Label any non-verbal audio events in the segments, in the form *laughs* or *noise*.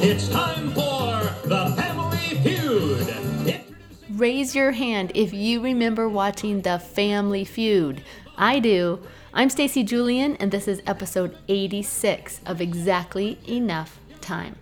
It's time for the Family Feud. Raise your hand if you remember watching The Family Feud. I do. I'm Stacy Julian, and this is episode 86 of Exactly Enough Time.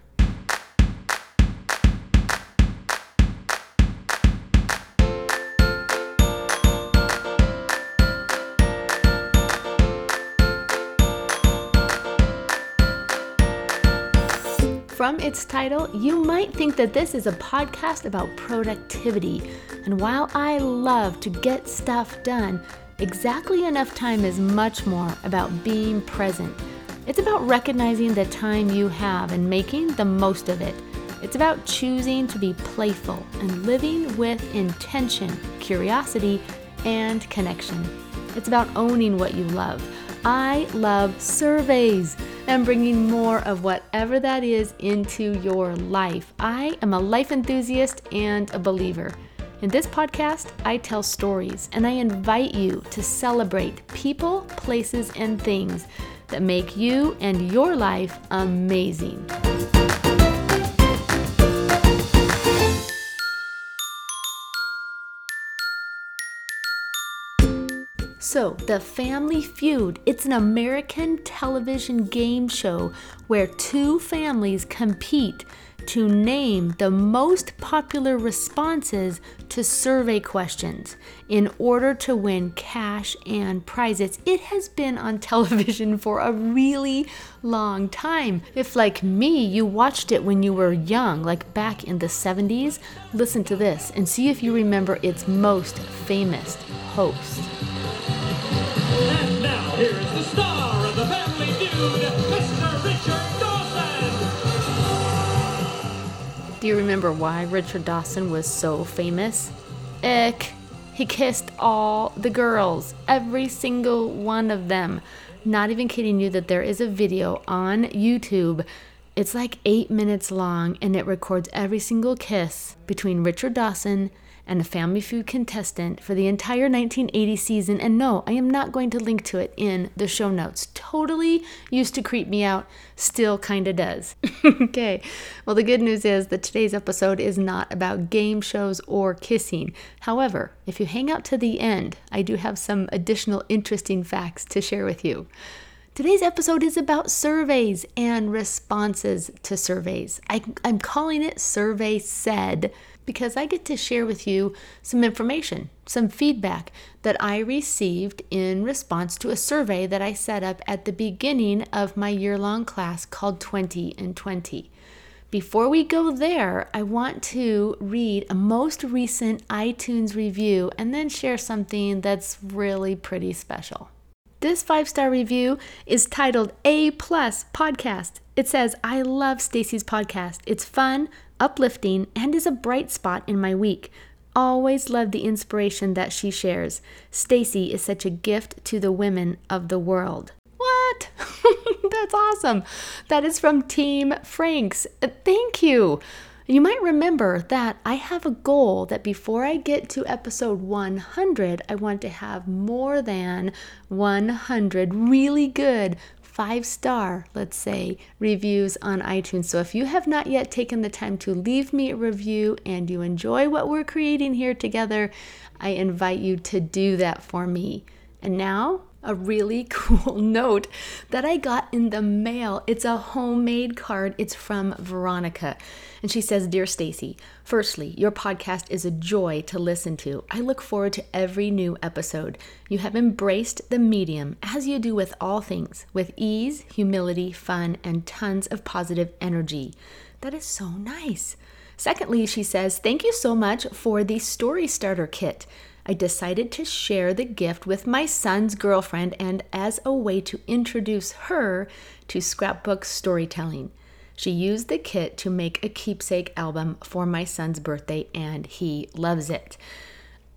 From its title, you might think that this is a podcast about productivity. And while I love to get stuff done, exactly enough time is much more about being present. It's about recognizing the time you have and making the most of it. It's about choosing to be playful and living with intention, curiosity, and connection. It's about owning what you love. I love surveys and bringing more of whatever that is into your life. I am a life enthusiast and a believer. In this podcast, I tell stories and I invite you to celebrate people, places, and things that make you and your life amazing. So, The Family Feud, it's an American television game show where two families compete to name the most popular responses to survey questions in order to win cash and prizes. It has been on *laughs* television for a really long time. If, like me, you watched it when you were young, like back in the 70s, listen to this and see if you remember its most famous host. Here is the star of the Family Feud, Mr. Richard Dawson. Do you remember why Richard Dawson was so famous? Ick. He kissed all the girls, every single one of them. Not even kidding you that there is a video on YouTube. It's like eight minutes long and it records every single kiss between Richard Dawson and a Family Feud contestant for the entire 1980 season. And no, I am not going to link to it in the show notes. Totally used to creep me out, still kind of does. *laughs* okay, well, the good news is that today's episode is not about game shows or kissing. However, if you hang out to the end, I do have some additional interesting facts to share with you. Today's episode is about surveys and responses to surveys. I, am calling it Survey Said because I get to share with you some information, some feedback that I received in response to a survey that I set up at the beginning of my year long class called 20 and 20. Before we go there, I want to read a most recent iTunes review and then share something that's really pretty special. This five star review is titled A Plus Podcast. It says, I love Stacy's podcast. It's fun, uplifting, and is a bright spot in my week. Always love the inspiration that she shares. Stacy is such a gift to the women of the world. What? *laughs* That's awesome. That is from Team Franks. Uh, Thank you. You might remember that I have a goal that before I get to episode 100, I want to have more than 100 really good five star, let's say, reviews on iTunes. So if you have not yet taken the time to leave me a review and you enjoy what we're creating here together, I invite you to do that for me. And now, a really *laughs* cool note that I got in the mail. It's a homemade card. It's from Veronica. And she says, Dear Stacy, firstly, your podcast is a joy to listen to. I look forward to every new episode. You have embraced the medium, as you do with all things, with ease, humility, fun, and tons of positive energy. That is so nice. Secondly, she says, Thank you so much for the Story Starter Kit. I decided to share the gift with my son's girlfriend and as a way to introduce her to scrapbook storytelling. She used the kit to make a keepsake album for my son's birthday and he loves it.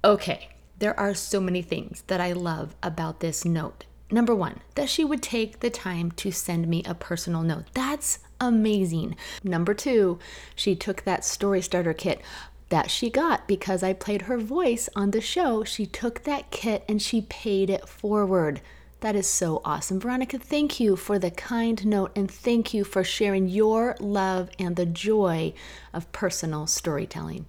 Okay, there are so many things that I love about this note. Number one, that she would take the time to send me a personal note. That's amazing. Number two, she took that story starter kit that she got because I played her voice on the show. She took that kit and she paid it forward. That is so awesome. Veronica, thank you for the kind note and thank you for sharing your love and the joy of personal storytelling.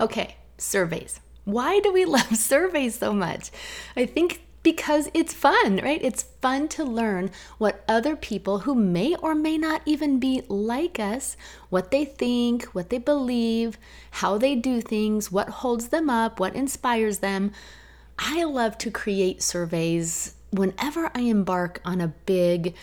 Okay, surveys. Why do we *laughs* love surveys so much? I think because it's fun, right? It's fun to learn what other people who may or may not even be like us, what they think, what they believe, how they do things, what holds them up, what inspires them. I love to create surveys whenever I embark on a big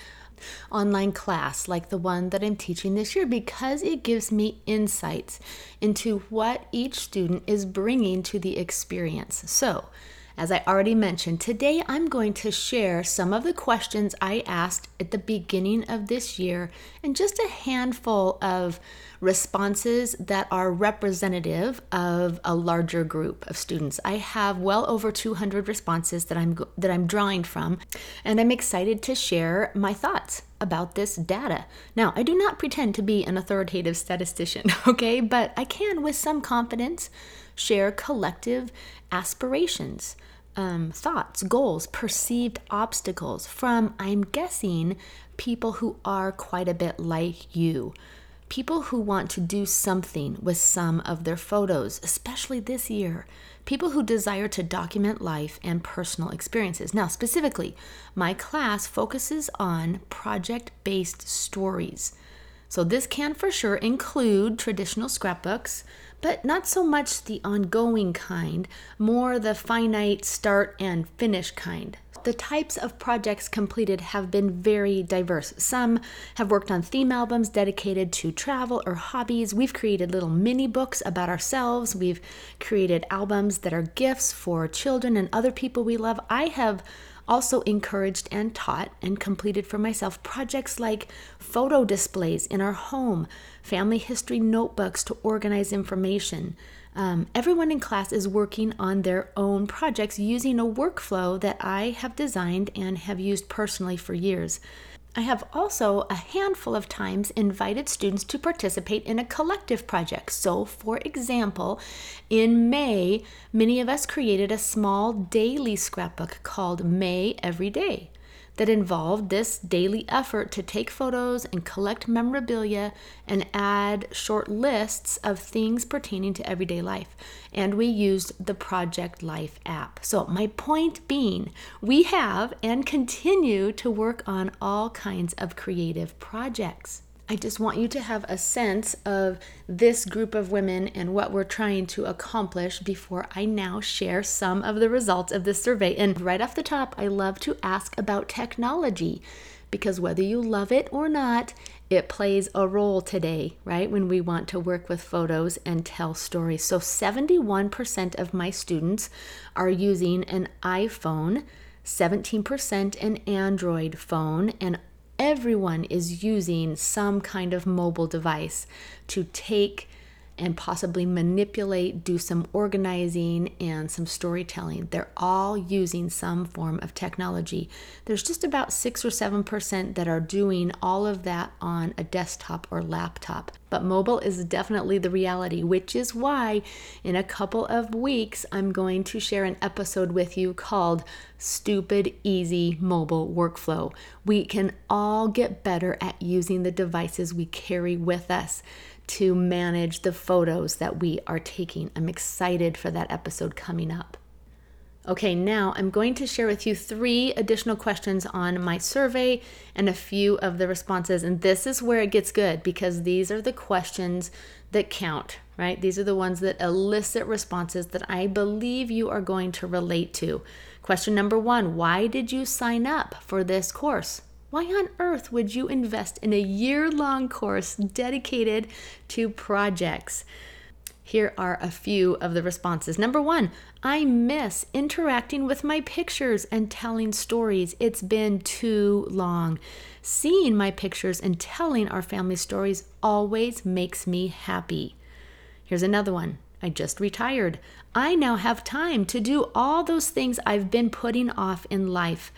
online class like the one that I'm teaching this year because it gives me insights into what each student is bringing to the experience. So, as I already mentioned, today I'm going to share some of the questions I asked at the beginning of this year and just a handful of responses that are representative of a larger group of students. I have well over 200 responses that I'm that I'm drawing from, and I'm excited to share my thoughts about this data. Now, I do not pretend to be an authoritative statistician, *laughs* okay, but I can with some confidence share collective aspirations, um, thoughts, goals, perceived obstacles from, I'm guessing, people who are quite a bit like you. People who want to do something with some of their photos, especially this year. People who desire to document life and personal experiences. Now, specifically, my class focuses on project based stories. So, this can for sure include traditional scrapbooks, but not so much the ongoing kind, more the finite start and finish kind. The types of projects completed have been very diverse. Some have worked on theme albums dedicated to travel or hobbies. We've created little mini books about ourselves. We've created albums that are gifts for children and other people we love. I have also encouraged and taught and completed for myself projects like photo displays in our home, family history notebooks to organize information. Um, everyone in class is working on their own projects using a workflow that I have designed and have used personally for years. I have also a handful of times invited students to participate in a collective project. So, for example, in May, many of us created a small daily scrapbook called May Every Day that involved this daily effort to take photos and collect memorabilia and add short lists of things pertaining to everyday life. And we used the Project Life app. So, my point being, we have and continue to work on all kinds of creative projects. I just want you to have a sense of this group of women and what we're trying to accomplish before I now share some of the results of this survey. And right off the top, I love to ask about technology because whether you love it or not, it plays a role today, right? When we want to work with photos and tell stories. So 71% of my students are using an iPhone. 17% an Android phone, and everyone is using some kind of mobile device to take and possibly manipulate, do some organizing and some storytelling. They're all using some form of technology. There's just about 6 or 7% that are doing all of that on a desktop or laptop. But mobile is definitely the reality, which is why in a couple of weeks I'm going to share an episode with you called Stupid Easy Mobile Workflow. We can all get better at using the devices we carry with us to manage the photos that we are taking. I'm excited for that episode coming up. Okay, now I'm going to share with you three additional questions on my survey and a few of the responses. And this is where it gets good because these are the questions that count, right? These are the ones that elicit responses that I believe you are going to relate to. Question number one Why did you sign up for this course? Why on earth would you invest in a year long course dedicated to projects? Here are a few of the responses. Number one, I miss interacting with my pictures and telling stories. It's been too long. Seeing my pictures and telling our family stories always makes me happy. Here's another one. I just retired. I now have time to do all those things I've been putting off in life.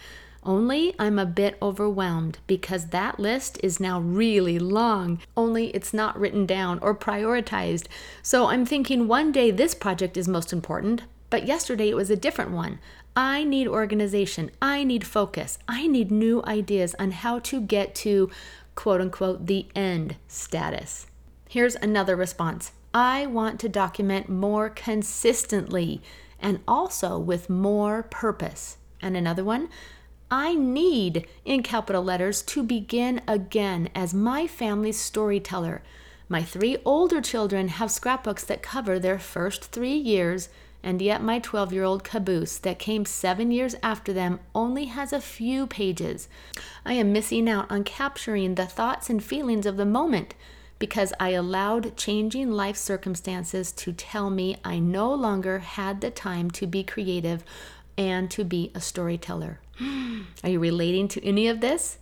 Only I'm a bit overwhelmed because that list is now really long, only it's not written down or prioritized. So I'm thinking one day this project is most important, but yesterday it was a different one. I need organization. I need focus. I need new ideas on how to get to quote unquote the end status. Here's another response I want to document more consistently and also with more purpose. And another one, I need, in capital letters, to begin again as my family's storyteller. My three older children have scrapbooks that cover their first three years, and yet my 12 year old caboose that came seven years after them only has a few pages. I am missing out on capturing the thoughts and feelings of the moment because I allowed changing life circumstances to tell me I no longer had the time to be creative and to be a storyteller. Are you relating to any of this?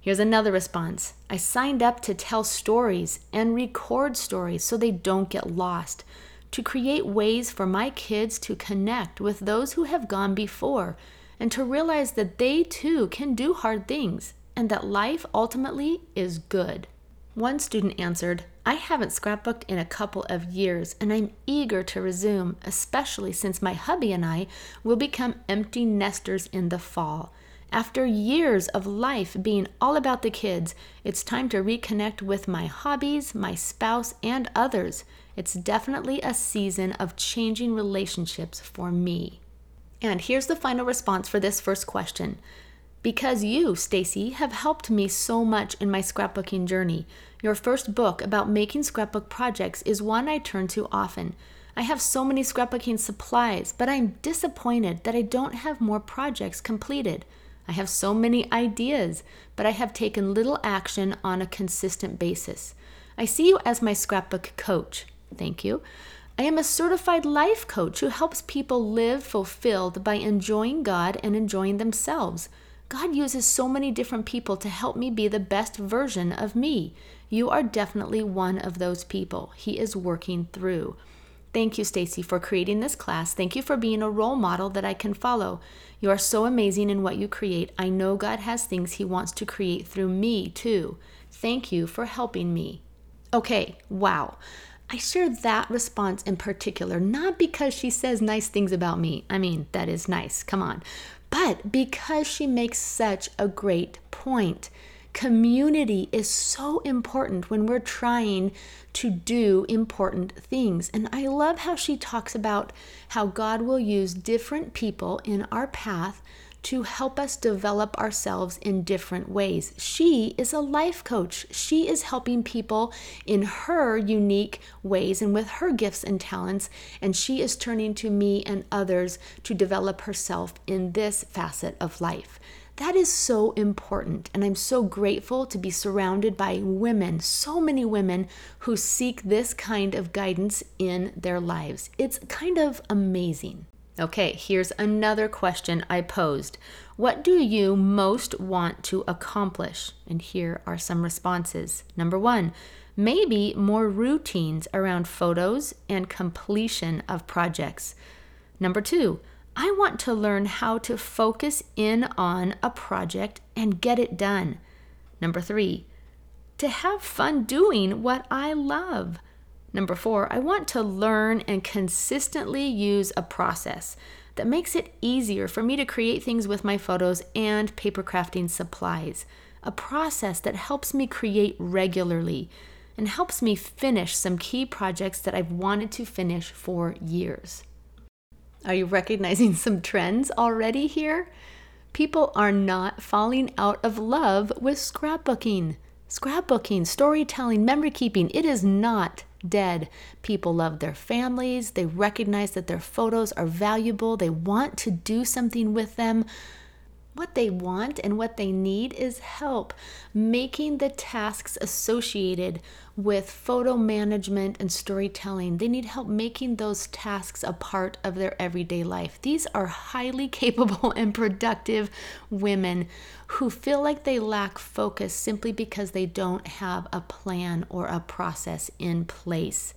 Here's another response I signed up to tell stories and record stories so they don't get lost, to create ways for my kids to connect with those who have gone before, and to realize that they too can do hard things and that life ultimately is good. One student answered, I haven't scrapbooked in a couple of years and I'm eager to resume, especially since my hubby and I will become empty nesters in the fall. After years of life being all about the kids, it's time to reconnect with my hobbies, my spouse, and others. It's definitely a season of changing relationships for me. And here's the final response for this first question because you, Stacy, have helped me so much in my scrapbooking journey. Your first book about making scrapbook projects is one I turn to often. I have so many scrapbooking supplies, but I'm disappointed that I don't have more projects completed. I have so many ideas, but I have taken little action on a consistent basis. I see you as my scrapbook coach. Thank you. I am a certified life coach who helps people live fulfilled by enjoying God and enjoying themselves. God uses so many different people to help me be the best version of me. You are definitely one of those people He is working through. Thank you, Stacy, for creating this class. Thank you for being a role model that I can follow. You are so amazing in what you create. I know God has things He wants to create through me, too. Thank you for helping me. Okay, wow. I share that response in particular, not because she says nice things about me. I mean, that is nice, come on but because she makes such a great point. Community is so important when we're trying to do important things. And I love how she talks about how God will use different people in our path to help us develop ourselves in different ways. She is a life coach. She is helping people in her unique ways and with her gifts and talents. And she is turning to me and others to develop herself in this facet of life. That is so important. And I'm so grateful to be surrounded by women, so many women who seek this kind of guidance in their lives. It's kind of amazing. Okay, here's another question I posed. What do you most want to accomplish? And here are some responses. Number one, maybe more routines around photos and completion of projects. Number two, I want to learn how to focus in on a project and get it done. Number three, to have fun doing what I love. Number four, I want to learn and consistently use a process that makes it easier for me to create things with my photos and paper crafting supplies. A process that helps me create regularly and helps me finish some key projects that I've wanted to finish for years. Are you recognizing some trends already here? People are not falling out of love with scrapbooking. Scrapbooking, storytelling, memory keeping, it is not dead. People love their families. They recognize that their photos are valuable. They want to do something with them. What they want and what they need is help making the tasks associated with photo management and storytelling. They need help making those tasks a part of their everyday life. These are highly *laughs* capable and productive women who feel like they lack focus simply because they don't have a plan or a process in place.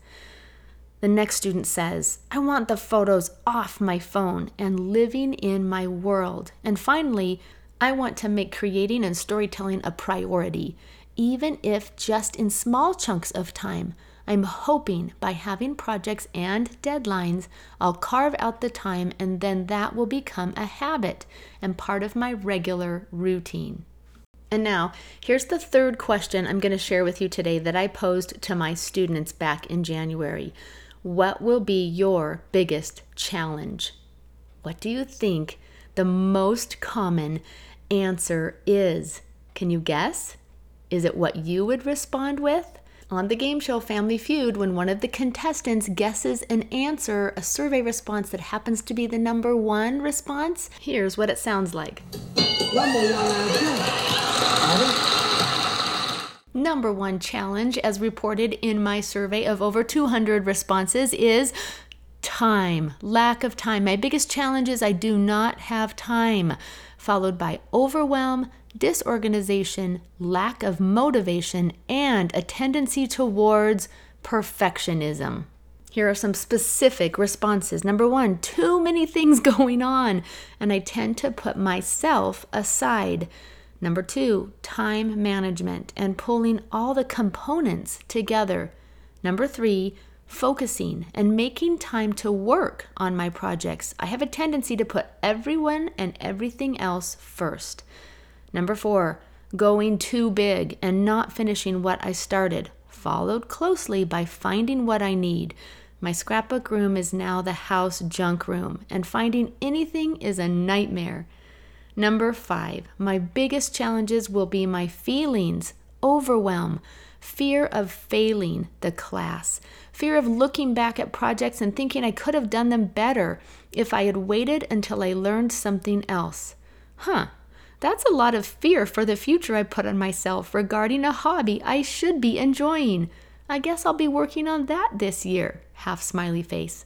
The next student says, I want the photos off my phone and living in my world. And finally, I want to make creating and storytelling a priority, even if just in small chunks of time. I'm hoping by having projects and deadlines, I'll carve out the time and then that will become a habit and part of my regular routine. And now, here's the third question I'm going to share with you today that I posed to my students back in January. What will be your biggest challenge? What do you think the most common answer is? Can you guess? Is it what you would respond with? On the game show Family Feud, when one of the contestants guesses an answer, a survey response that happens to be the number one response, here's what it sounds like. Number one challenge, as reported in my survey of over 200 responses, is time, lack of time. My biggest challenge is I do not have time, followed by overwhelm, disorganization, lack of motivation, and a tendency towards perfectionism. Here are some specific responses. Number one, too many things *laughs* going on, and I tend to put myself aside. Number two, time management and pulling all the components together. Number three, focusing and making time to work on my projects. I have a tendency to put everyone and everything else first. Number four, going too big and not finishing what I started, followed closely by finding what I need. My scrapbook room is now the house junk room, and finding anything is a nightmare. Number five, my biggest challenges will be my feelings, overwhelm, fear of failing the class, fear of looking back at projects and thinking I could have done them better if I had waited until I learned something else. Huh, that's a lot of fear for the future I put on myself regarding a hobby I should be enjoying. I guess I'll be working on that this year. Half smiley face.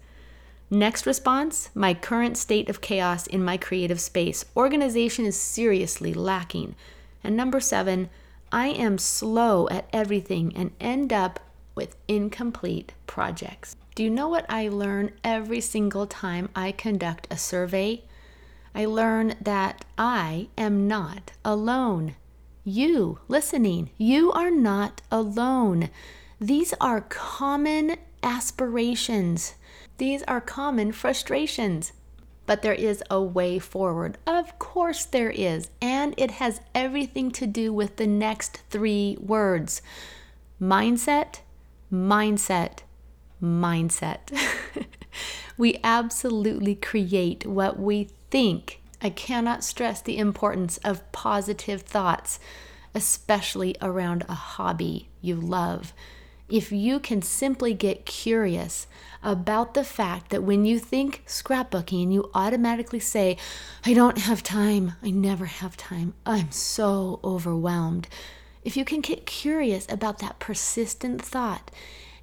Next response my current state of chaos in my creative space. Organization is seriously lacking. And number seven, I am slow at everything and end up with incomplete projects. Do you know what I learn every single time I conduct a survey? I learn that I am not alone. You, listening, you are not alone. These are common aspirations these are common frustrations. But there is a way forward. Of course, there is. And it has everything to do with the next three words mindset, mindset, mindset. *laughs* we absolutely create what we think. I cannot stress the importance of positive thoughts, especially around a hobby you love if you can simply get curious about the fact that when you think scrapbooking, you automatically say, I don't have time, I never have time, I'm so overwhelmed. If you can get curious about that persistent thought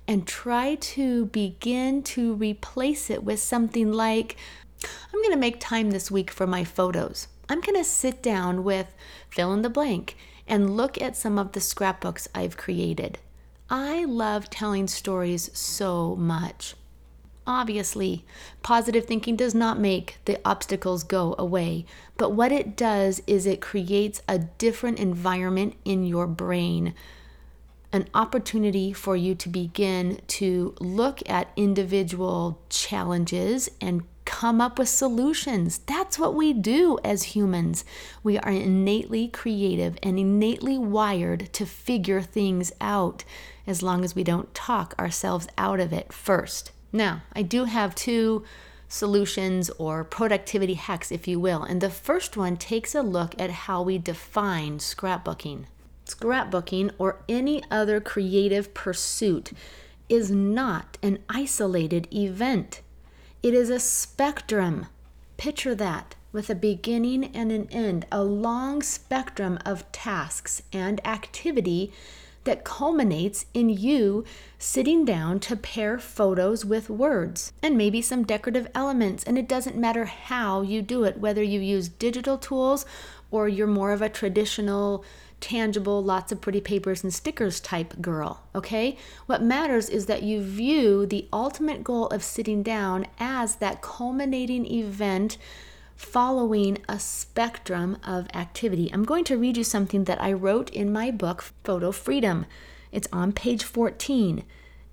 and try to begin to replace it with something like, I'm going to make time this week for my photos. I'm going to sit down with fill in the blank and look at some of the scrapbooks I've created. I love telling stories so much. Obviously, positive thinking does not make the obstacles go away, but what it does is it creates a different environment in your brain, an opportunity for you to begin to look at individual challenges and come up with solutions. That's what we do as humans. We are innately creative and innately wired to figure things out as long as we don't talk ourselves out of it first. Now, I do have two solutions or productivity hacks, if you will. And the first one takes a look at how we define scrapbooking. Scrapbooking or any other creative pursuit is not an isolated event, it is a spectrum. Picture that with a beginning and an end, a long spectrum of tasks and activity that culminates in you sitting down to pair photos with words and maybe some decorative elements. And it doesn't matter how you do it, whether you use digital tools or you're more of a traditional, tangible, lots of pretty papers and stickers type girl. Okay? What matters is that you view the ultimate goal of sitting down as that culminating event following a spectrum of activity. I'm going to read you something that I wrote in my book, Photo Freedom. It's on page 14.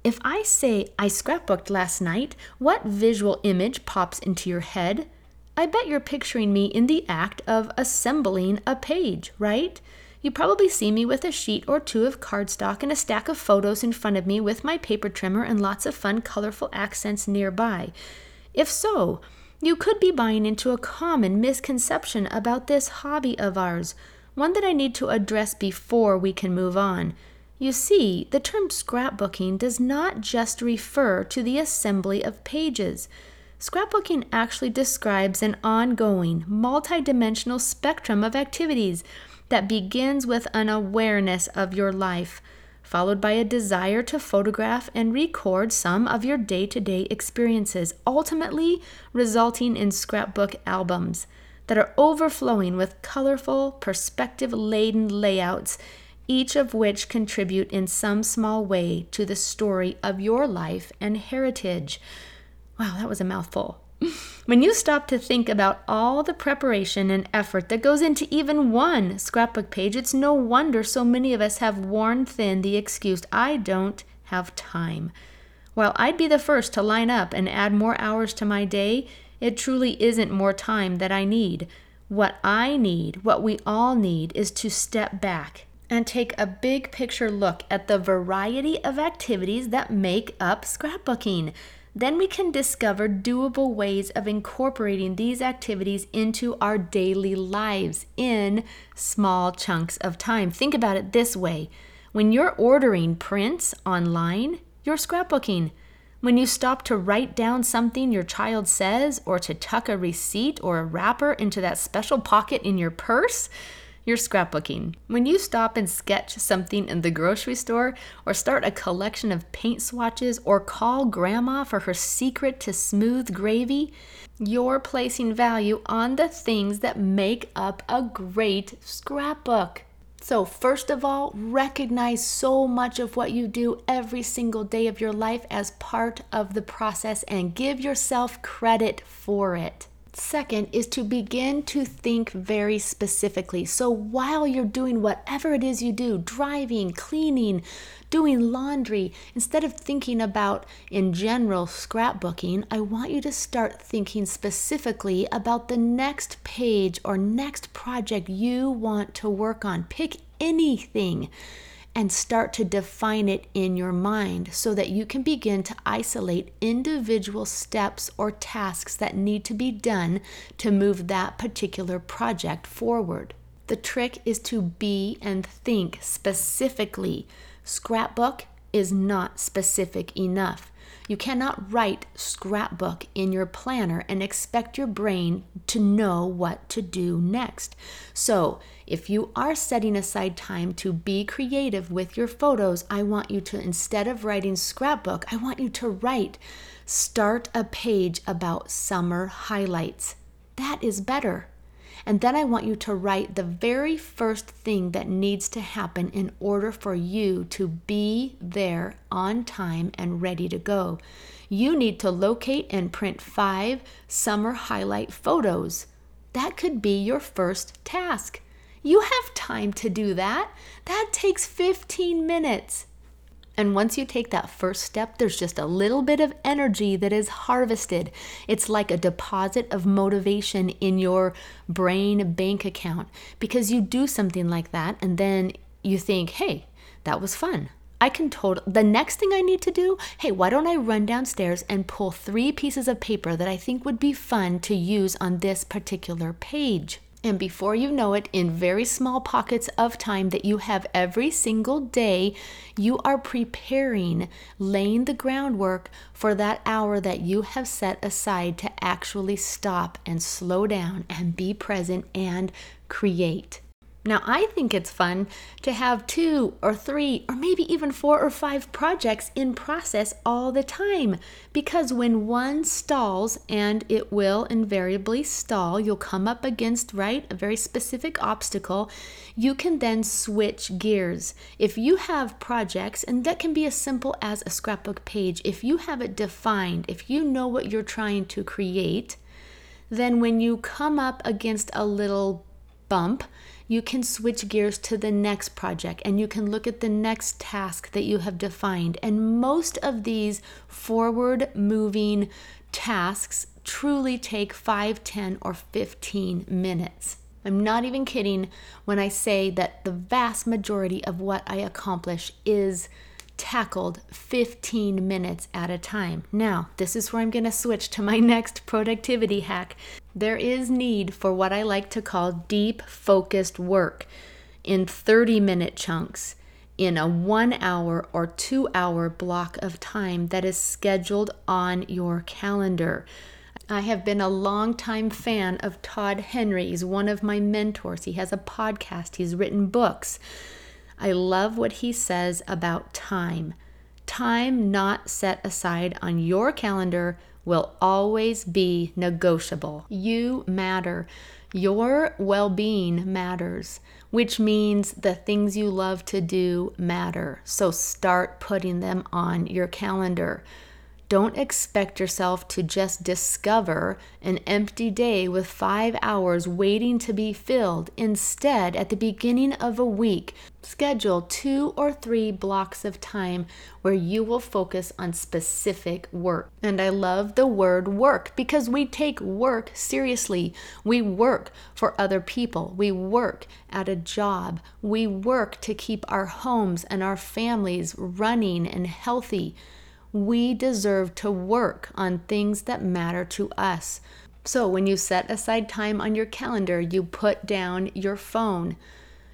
If I say I scrapbooked last night, what visual image pops into your head? I bet you're picturing me in the act of assembling a page, right? You probably see me with a sheet or two of cardstock and a stack of photos in front of me with my paper trimmer and lots of fun, colorful accents nearby. If so, you could be buying into a common misconception about this hobby of ours, one that I need to address before we can move on. You see, the term scrapbooking does not just refer to the assembly of pages. Scrapbooking actually describes an ongoing, multidimensional spectrum of activities that begins with an awareness of your life, followed by a desire to photograph and record some of your day to day experiences, ultimately resulting in scrapbook albums that are overflowing with colorful, perspective laden layouts each of which contribute in some small way to the story of your life and heritage. Wow, that was a mouthful. When you stop to think about all the preparation and effort that goes into even one scrapbook page, it's no wonder so many of us have worn thin the excuse, I don't have time. While I'd be the first to line up and add more hours to my day, it truly isn't more time that I need. What I need, what we all need, is to step back and take a big picture look at the variety of activities that make up scrapbooking. Then we can discover doable ways of incorporating these activities into our daily lives in small chunks of time. Think about it this way when you're ordering prints online, you're scrapbooking. When you stop to write down something your child says, or to tuck a receipt or a wrapper into that special pocket in your purse, you're scrapbooking. When you stop and sketch something in the grocery store, or start a collection of paint swatches, or call grandma for her secret to smooth gravy, you're placing value on the things that make up a great scrapbook. So, first of all, recognize so much of what you do every single day of your life as part of the process and give yourself credit for it. Second is to begin to think very specifically. So while you're doing whatever it is you do, driving, cleaning, doing laundry, instead of thinking about in general scrapbooking, I want you to start thinking specifically about the next page or next project you want to work on. Pick anything and start to define it in your mind so that you can begin to isolate individual steps or tasks that need to be done to move that particular project forward. The trick is to be and think specifically. Scrapbook is not specific enough. You cannot write scrapbook in your planner and expect your brain to know what to do next. So, if you are setting aside time to be creative with your photos, I want you to, instead of writing scrapbook, I want you to write start a page about summer highlights. That is better. And then I want you to write the very first thing that needs to happen in order for you to be there on time and ready to go. You need to locate and print five summer highlight photos. That could be your first task. You have time to do that. That takes 15 minutes. And once you take that first step, there's just a little bit of energy that is harvested. It's like a deposit of motivation in your brain bank account because you do something like that and then you think, hey, that was fun. I can total the next thing I need to do, hey, why don't I run downstairs and pull three pieces of paper that I think would be fun to use on this particular page? And before you know it, in very small pockets of time that you have every single day, you are preparing, laying the groundwork for that hour that you have set aside to actually stop and slow down and be present and create. Now, I think it's fun to have two or three or maybe even four or five projects in process all the time because when one stalls, and it will invariably stall, you'll come up against, right, a very specific obstacle, you can then switch gears. If you have projects, and that can be as simple as a scrapbook page, if you have it defined, if you know what you're trying to create, then when you come up against a little bump, you can switch gears to the next project and you can look at the next task that you have defined. And most of these forward moving tasks truly take 5, 10, or 15 minutes. I'm not even kidding when I say that the vast majority of what I accomplish is tackled 15 minutes at a time. Now, this is where I'm going to switch to my *laughs* next productivity hack. There is need for what I like to call deep focused work in 30 minute chunks in a one hour or two hour block of time that is scheduled on your calendar. I have been a longtime fan of Todd Henry. He's one of my mentors. He has a podcast, he's written books. I love what he says about time. Time not set aside on your calendar will always be negotiable. You matter. Your well being matters, which means the things you love to do matter. So start putting them on your calendar. Don't expect yourself to just discover an empty day with five hours waiting to be filled. Instead, at the beginning of a week, schedule two or three blocks of time where you will focus on specific work. And I love the word work because we take work seriously. We work for other people, we work at a job, we work to keep our homes and our families running and healthy we deserve to work on things that matter to us. So, when you set aside time on your calendar, you put down your phone.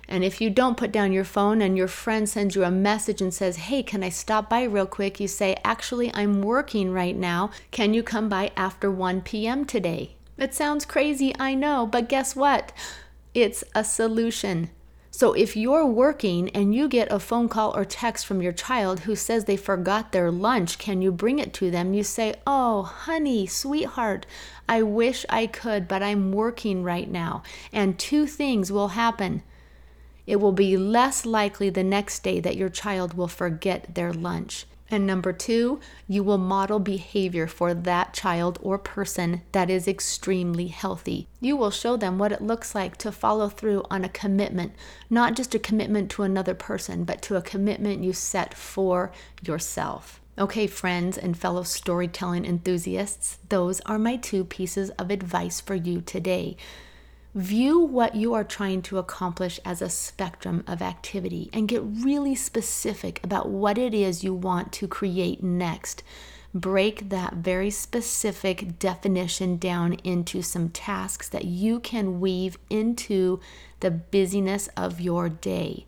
And if you don't put down your phone and your friend sends you a message and says, Hey, can I stop by real quick? You say, Actually, I'm working right now. Can you come by after 1 p.m. today? It sounds crazy, I know, but guess what? It's a solution. So if you're working and you get a phone call or text from your child who says they forgot their lunch, can you bring it to them? You say, Oh, honey, sweetheart, I wish I could, but I'm working right now. And two things will happen. It will be less likely the next day that your child will forget their lunch. And number two, you will model behavior for that child or person that is extremely healthy. You will show them what it looks like to follow through on a commitment, not just a commitment to another person, but to a commitment you set for yourself. Okay, friends and fellow storytelling enthusiasts, those are my two pieces of advice for you today. View what you are trying to accomplish as a spectrum of activity and get really specific about what it is you want to create next. Break that very specific definition down into some tasks that you can weave into the busyness of your day.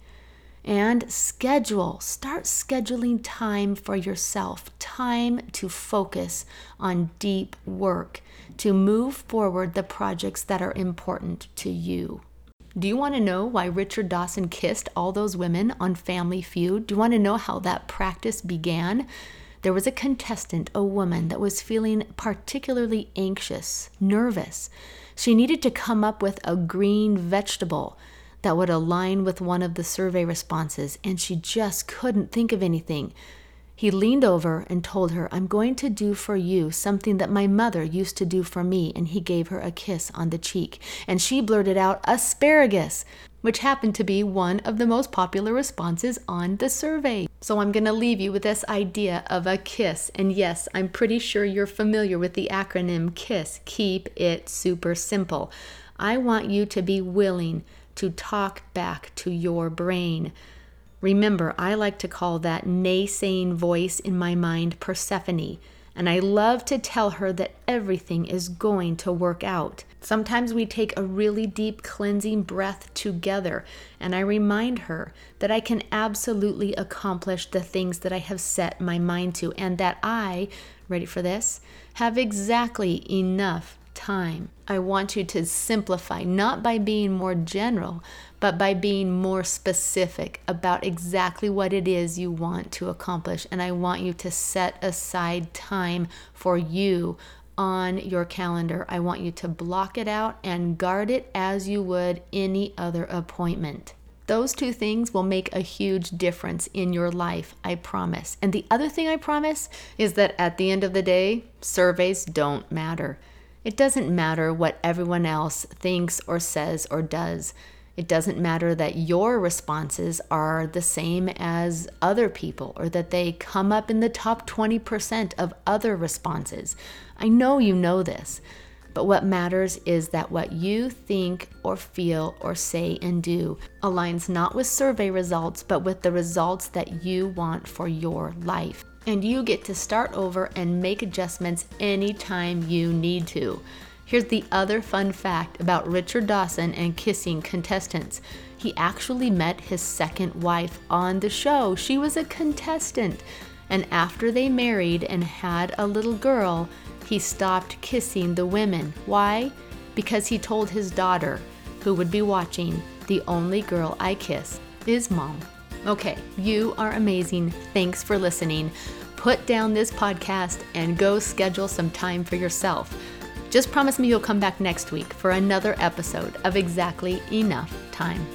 And schedule, start scheduling time for yourself, time to focus on deep work to move forward the projects that are important to you. Do you want to know why Richard Dawson kissed all those women on Family Feud? Do you want to know how that practice began? There was a contestant, a woman, that was feeling particularly anxious, nervous. She needed to come up with a green vegetable that would align with one of the survey responses, and she just couldn't think of anything. He leaned over and told her, I'm going to do for you something that my mother used to do for me. And he gave her a kiss on the cheek. And she blurted out, Asparagus, which happened to be one of the most popular responses on the survey. So I'm going to leave you with this idea of a kiss. And yes, I'm pretty sure you're familiar with the acronym KISS. Keep it super simple. I want you to be willing to talk back to your brain. Remember, I like to call that naysaying voice in my mind Persephone, and I love to tell her that everything is going to work out. Sometimes we take a really deep cleansing breath together, and I remind her that I can absolutely accomplish the things that I have set my mind to, and that I, ready for this, have exactly enough time. I want you to simplify, not by being more general, but by being more specific about exactly what it is you want to accomplish. And I want you to set aside time for you on your calendar. I want you to block it out and guard it as you would any other appointment. Those two things will make a huge difference in your life, I promise. And the other thing I promise is that at the end of the day, surveys don't matter. It doesn't matter what everyone else thinks or says or does. It doesn't matter that your responses are the same as other people or that they come up in the top 20% of other responses. I know you know this, but what matters is that what you think or feel or say and do aligns not with survey results, but with the results that you want for your life. And you get to start over and make adjustments anytime you need to. Here's the other fun fact about Richard Dawson and kissing contestants. He actually met his second wife on the show. She was a contestant. And after they married and had a little girl, he stopped kissing the women. Why? Because he told his daughter, who would be watching, the only girl I kiss is mom. Okay, you are amazing. Thanks for listening. Put down this podcast and go schedule some time for yourself. Just promise me you'll come back next week for another episode of Exactly Enough Time.